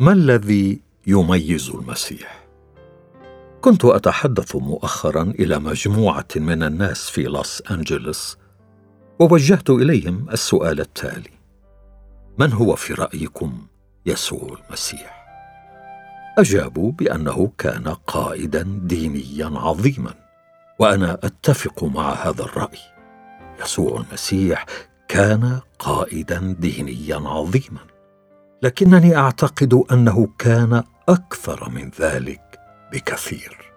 ما الذي يميز المسيح؟ كنت أتحدث مؤخرا إلى مجموعة من الناس في لوس أنجلوس ووجهت إليهم السؤال التالي من هو في رأيكم يسوع المسيح؟ أجابوا بأنه كان قائدا دينيا عظيما وأنا أتفق مع هذا الرأي. يسوع المسيح كان قائدا دينيا عظيما. لكنني أعتقد أنه كان أكثر من ذلك بكثير.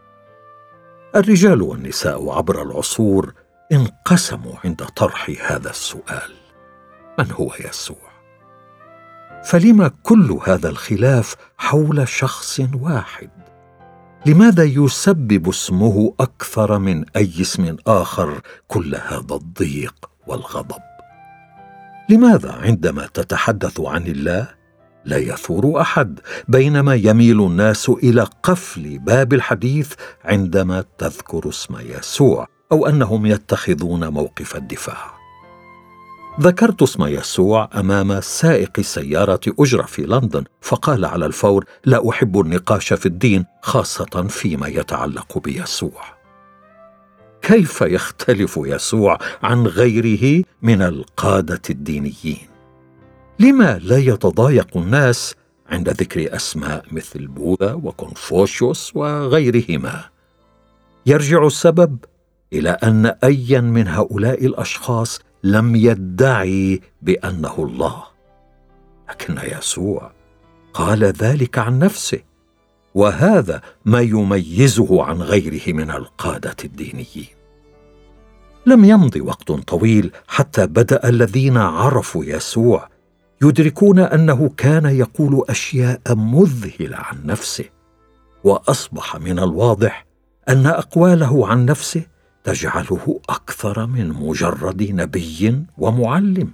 الرجال والنساء عبر العصور انقسموا عند طرح هذا السؤال. من هو يسوع؟ فلما كل هذا الخلاف حول شخص واحد؟ لماذا يسبب اسمه أكثر من أي اسم آخر كل هذا الضيق والغضب؟ لماذا عندما تتحدث عن الله لا يثور أحد بينما يميل الناس إلى قفل باب الحديث عندما تذكر اسم يسوع أو أنهم يتخذون موقف الدفاع. ذكرت اسم يسوع أمام سائق سيارة أجرة في لندن فقال على الفور لا أحب النقاش في الدين خاصة فيما يتعلق بيسوع. كيف يختلف يسوع عن غيره من القادة الدينيين؟ لما لا يتضايق الناس عند ذكر أسماء مثل بوذا وكونفوشيوس وغيرهما. يرجع السبب إلى أن ايا من هؤلاء الأشخاص لم يدعي بأنه الله. لكن يسوع قال ذلك عن نفسه وهذا ما يميزه عن غيره من القادة الدينيين. لم يمض وقت طويل حتى بدأ الذين عرفوا يسوع يدركون أنه كان يقول أشياء مذهلة عن نفسه وأصبح من الواضح أن أقواله عن نفسه تجعله أكثر من مجرد نبي ومعلم.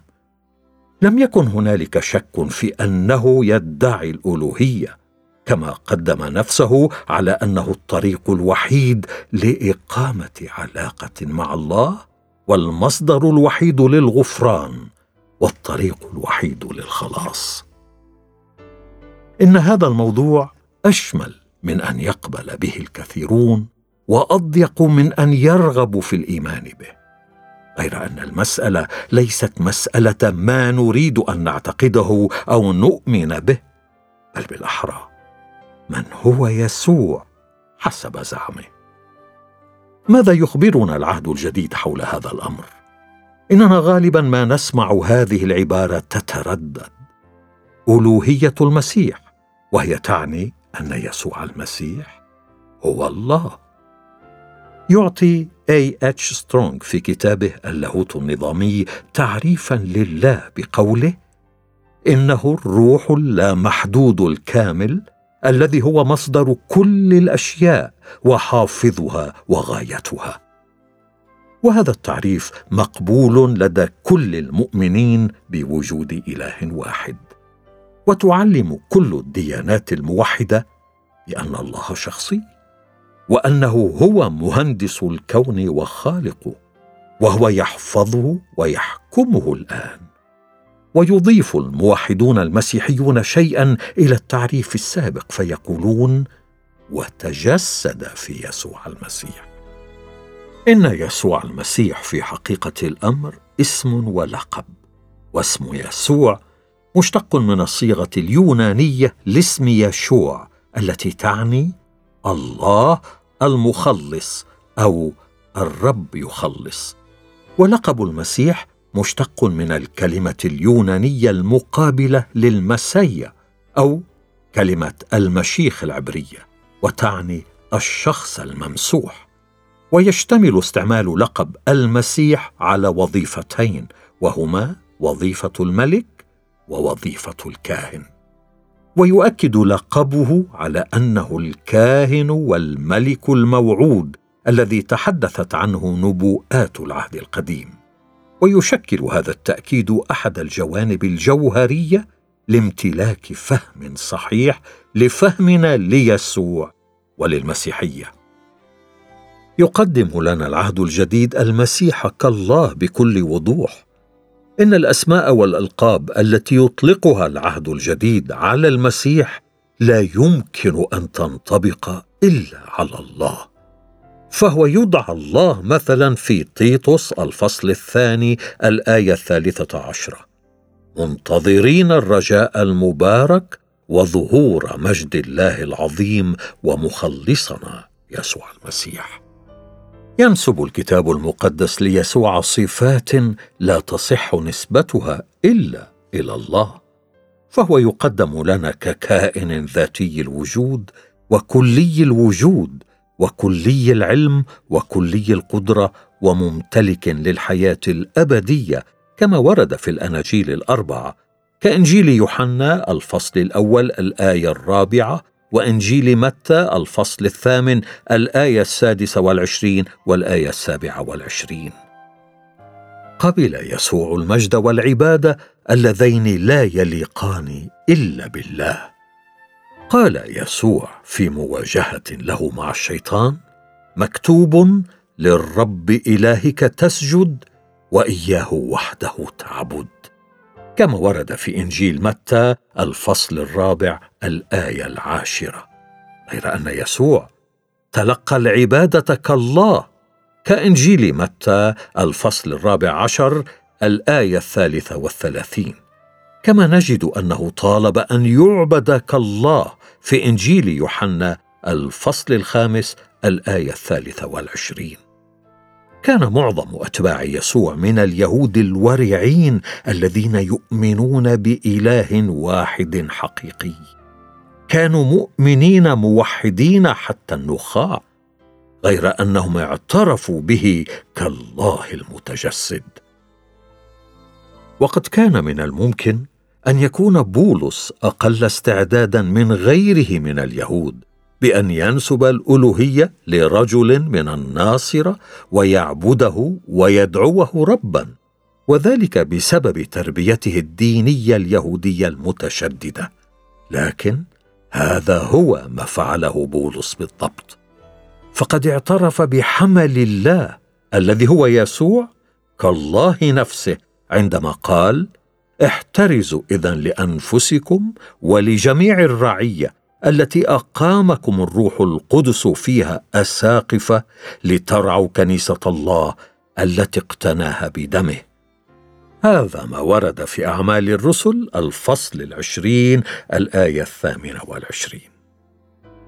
لم يكن هنالك شك في أنه يدعي الألوهية كما قدم نفسه على أنه الطريق الوحيد لإقامة علاقة مع الله والمصدر الوحيد للغفران والطريق الوحيد للخلاص. إن هذا الموضوع أشمل من أن يقبل به الكثيرون وأضيق من أن يرغبوا في الإيمان به غير أن المسألة ليست مسألة ما نريد أن نعتقده أو نؤمن به بل بالأحرى من هو يسوع حسب زعمه. ماذا يخبرنا العهد الجديد حول هذا الأمر؟ إننا غالبا ما نسمع هذه العبارة تتردد. ألوهية المسيح وهي تعني أن يسوع المسيح هو الله. يعطي أي إتش سترونغ في كتابه اللاهوت النظامي تعريفا لله بقوله إنه الروح اللامحدود الكامل الذي هو مصدر كل الأشياء وحافظها وغايتها. وهذا التعريف مقبول لدى كل المؤمنين بوجود إله واحد. وتعلم كل الديانات الموحدة بأن الله شخصي وأنه هو مهندس الكون وخالقه وهو يحفظه ويحكمه الآن. ويضيف الموحدون المسيحيون شيئا إلى التعريف السابق فيقولون وتجسد في يسوع المسيح. إن يسوع المسيح في حقيقة الأمر اسم ولقب واسم يسوع مشتق من الصيغة اليونانية لاسم يشوع التي تعني الله المخلص أو الرب يخلص. ولقب المسيح مشتق من الكلمة اليونانية المقابلة للمسيا أو كلمة المشيخ العبرية وتعني الشخص الممسوح. ويشتمل استعمال لقب المسيح على وظيفتين وهما وظيفة الملك ووظيفة الكاهن. ويؤكد لقبه على أنه الكاهن والملك الموعود الذي تحدثت عنه نبوءات العهد القديم. ويشكل هذا التأكيد أحد الجوانب الجوهرية لامتلاك فهم صحيح لفهمنا ليسوع وللمسيحية. يقدم لنا العهد الجديد المسيح كالله بكل وضوح. إن الأسماء والألقاب التي يطلقها العهد الجديد على المسيح لا يمكن أن تنطبق إلا على الله. فهو يدعى الله مثلا في تيتوس الفصل الثاني الآية الثالثة عشرة. منتظرين الرجاء المبارك وظهور مجد الله العظيم ومخلصنا يسوع المسيح. ينسب الكتاب المقدس ليسوع صفات لا تصح نسبتها إلا إلى الله فهو يقدم لنا ككائن ذاتي الوجود وكلي الوجود وكلي العلم وكلي القدرة وممتلك للحياة الأبدية كما ورد في الأناجيل الأربعة كإنجيل يوحنا الفصل الأول الآية الرابعة وإنجيل متى الفصل الثامن الآية السادسة والعشرين والآية السابعة والعشرين. قبل يسوع المجد والعباده اللذين لا يليقان إلا بالله. قال يسوع في مواجهة له مع الشيطان مكتوب للرب إلهك تسجد وإياه وحده تعبد. كما ورد في إنجيل متى الفصل الرابع الآية العاشرة غير أن يسوع تلقى العباده كالله كإنجيل متى الفصل الرابع عشر الآية الثالثة والثلاثين. كما نجد أنه طالب أن يعبد كالله في إنجيل يوحنا الفصل الخامس الآية الثالثة والعشرين. كان معظم أتباع يسوع من اليهود الورعين الذين يؤمنون بإله واحد حقيقي. كانوا مؤمنين موحدين حتى النخاع غير أنهم اعترفوا به كالله المتجسد. وقد كان من الممكن أن يكون بولس أقل استعدادا من غيره من اليهود بأن ينسب الألوهية لرجل من الناصره ويعبده ويدعوه ربا وذلك بسبب تربيته الدينية اليهودية المتشددة. لكن هذا هو ما فعله بولس بالضبط. فقد اعترف بحمل الله الذي هو يسوع كالله نفسه عندما قال احترزوا اذا لأنفسكم ولجميع الرعية التي أقامكم الروح القدس فيها اساقفه لترعوا كنيسة الله التي اقتناها بدمه. هذا ما ورد في أعمال الرسل الفصل العشرين الآية الثامنة والعشرين.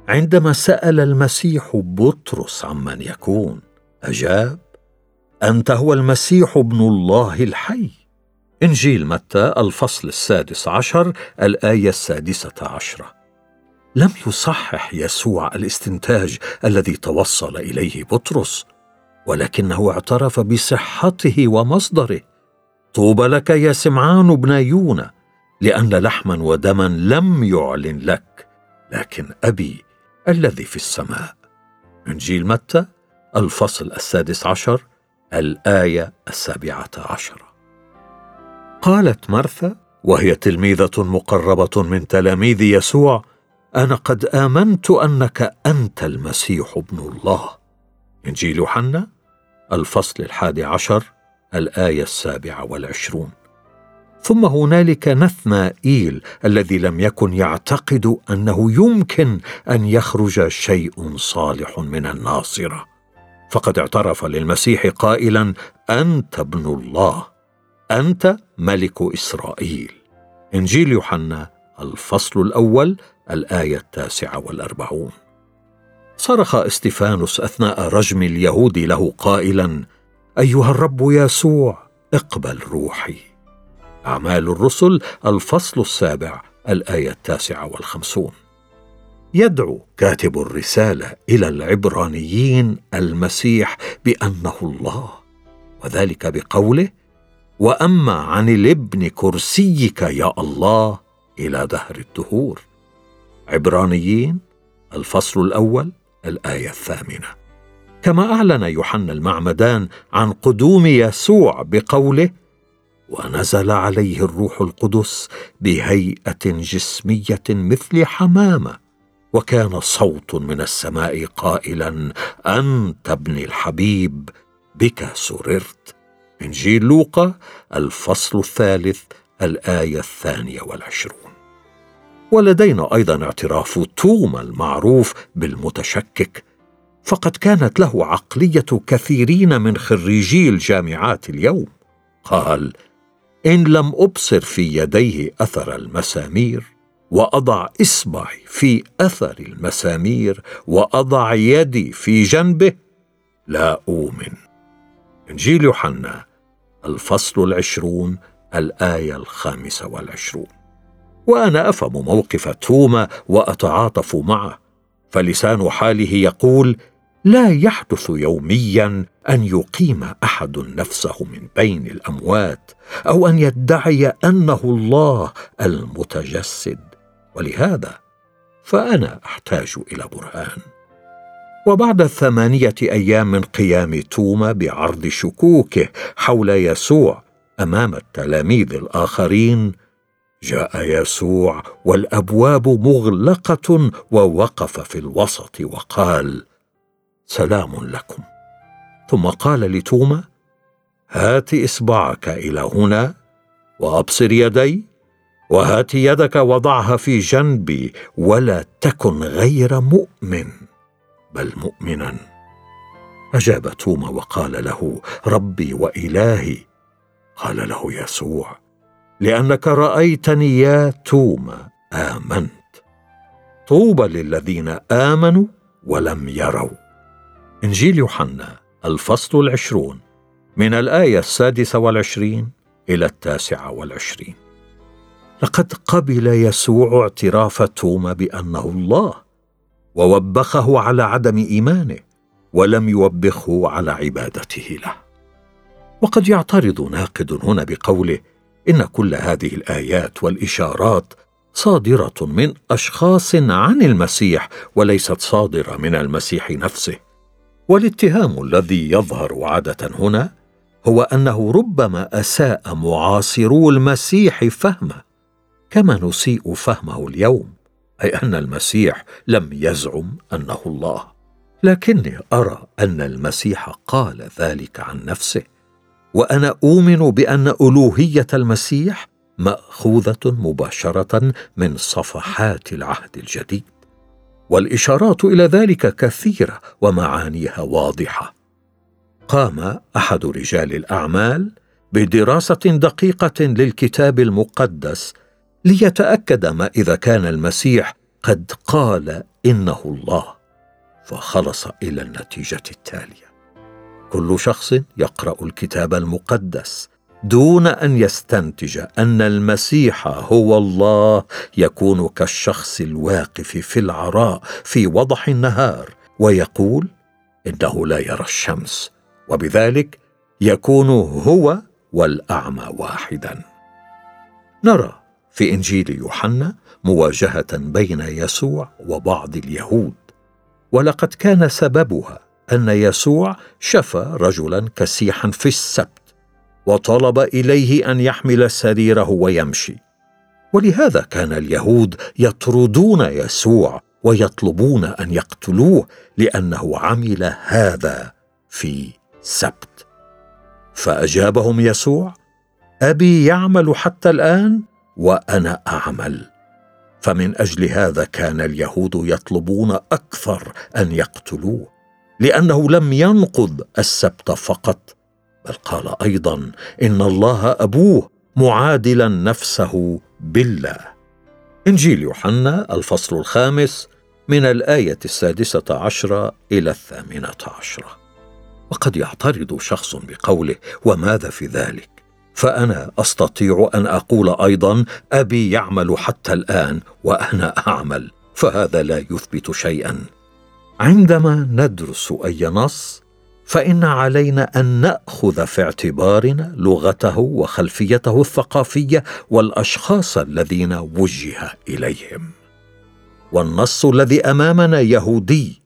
عندما سأل المسيح بطرس عمن يكون أجاب أنت هو المسيح ابن الله الحي. إنجيل متى الفصل السادس عشر الآية السادسة عشرة. لم يصحح يسوع الاستنتاج الذي توصل إليه بطرس ولكنه اعترف بصحته ومصدره. طوبى لك يا سمعان بن يونا لأن لحما ودما لم يعلن لك لكن أبي الذي في السماء. إنجيل متى؟ الفصل السادس عشر الآية السابعة عشره قالت مرثا وهي تلميذة مقربة من تلاميذ يسوع أنا قد آمنت أنك أنت المسيح ابن الله. إنجيل يوحنا الفصل الحادي عشر الآية السابعة والعشرون. ثم هنالك نثنائيل الذي لم يكن يعتقد أنه يمكن أن يخرج شيء صالح من الناصرة. فقد اعترف للمسيح قائلا أنت ابن الله أنت ملك إسرائيل. إنجيل يوحنا الفصل الأول الآية التاسعة والأربعون. صرخ استفانوس أثناء رجم اليهود له قائلا أيها الرب يسوع اقبل روحي. أعمال الرسل الفصل السابع الآية التاسعة والخمسون. يدعو كاتب الرسالة إلى العبرانيين المسيح بأنه الله وذلك بقوله وأما عن الابن كرسيك يا الله إلى دهر الدهور. عبرانيين الفصل الأول الآية الثامنة. كما أعلن يوحنا المعمدان عن قدوم يسوع بقوله ونزل عليه الروح القدس بهيئة جسمية مثل حمامة وكان صوت من السماء قائلا انت ابني الحبيب بك سررت إنجيل لوقا الفصل الثالث الآية الثانية والعشرون. ولدينا أيضا اعتراف توما المعروف بالمتشكك فقد كانت له عقلية كثيرين من خريجي الجامعات اليوم. قال إن لم أبصر في يديه أثر المسامير وأضع إصبعي في أثر المسامير وأضع يدي في جنبه لا أؤمن. إنجيل يوحنا الفصل العشرون الآية الخامسة والعشرون. وأنا أفهم موقف توما وأتعاطف معه فلسان حاله يقول لا يحدث يوميا أن يقيم أحد نفسه من بين الأموات أو أن يدعي أنه الله المتجسد. ولهذا فأنا أحتاج إلى برهان. وبعد ثمانية أيام من قيام توما بعرض شكوكه حول يسوع أمام التلاميذ الآخرين جاء يسوع والأبواب مغلقة ووقف في الوسط وقال سلام لكم. ثم قال لتوما هات إصبعك إلى هنا وأبصر يدي وهات يدك وضعها في جنبي ولا تكن غير مؤمن. بل مؤمنا. أجاب توما وقال له ربي وإلهي. قال له يسوع لأنك رأيتني يا توما آمنت. طوبى للذين آمنوا ولم يروا. إنجيل يوحنا الفصل العشرون من الآية السادسة والعشرين إلى التاسعة والعشرين. لقد قبل يسوع اعتراف توما بأنه الله ووبخه على عدم إيمانه ولم يوبخه على عبادته له. وقد يعترض ناقد هنا بقوله إن كل هذه الآيات والإشارات صادرة من أشخاص عن المسيح وليست صادرة من المسيح نفسه. والاتهام الذي يظهر عادة هنا هو أنه ربما أساء معاصرو المسيح فهمه كما نسيء فهمه اليوم أي أن المسيح لم يزعم أنه الله. لكني أرى أن المسيح قال ذلك عن نفسه وأنا أؤمن بأن ألوهية المسيح مأخوذة مباشرة من صفحات العهد الجديد. والإشارات إلى ذلك كثيرة ومعانيها واضحة. قام أحد رجال الأعمال بدراسة دقيقة للكتاب المقدس ليتأكد ما إذا كان المسيح قد قال إنه الله فخلص إلى النتيجة التالية. كل شخص يقرأ الكتاب المقدس دون أن يستنتج أن المسيح هو الله يكون كالشخص الواقف في العراء في وضح النهار ويقول إنه لا يرى الشمس. وبذلك يكون هو والأعمى واحدا. نرى في إنجيل يوحنا مواجهة بين يسوع وبعض اليهود. ولقد كان سببها أن يسوع شفى رجلا كسيحا في السبت. وطلب إليه أن يحمل سريره ويمشي. ولهذا كان اليهود يطردون يسوع ويطلبون أن يقتلوه لأنه عمل هذا في سبت. فأجابهم يسوع أبي يعمل حتى الآن وأنا أعمل. فمن أجل هذا كان اليهود يطلبون أكثر أن يقتلوه لأنه لم ينقض السبت فقط بل قال أيضا إن الله أبوه معادلا نفسه بالله. إنجيل يوحنا الفصل الخامس من الآية السادسة عشرة إلى الثامنة عشرة. وقد يعترض شخص بقوله وماذا في ذلك؟ فأنا أستطيع أن أقول أيضا أبي يعمل حتى الآن وأنا أعمل فهذا لا يثبت شيئا. عندما ندرس أي نص فإن علينا أن نأخذ في اعتبارنا لغته وخلفيته الثقافية والأشخاص الذين وجه إليهم. والنص الذي أمامنا يهودي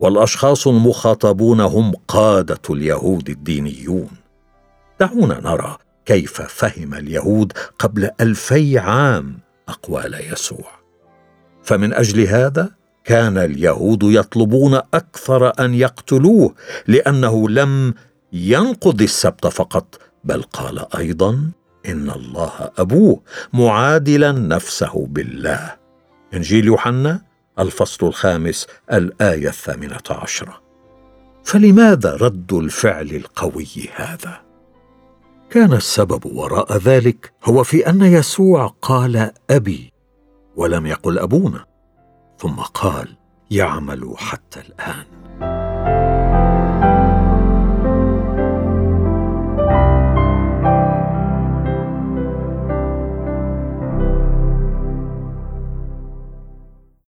والأشخاص المخاطبون هم قادة اليهود الدينيون. دعونا نرى كيف فهم اليهود قبل ألفي عام أقوال يسوع. فمن أجل هذا كان اليهود يطلبون أكثر أن يقتلوه لأنه لم ينقض السبت فقط بل قال أيضا إن الله أبوه معادلا نفسه بالله. إنجيل يوحنا الفصل الخامس الآية الثامنة عشرة. فلماذا رد الفعل القوي هذا؟ كان السبب وراء ذلك هو في أن يسوع قال أبي ولم يقل أبونا. ثم قال يعمل حتى الآن.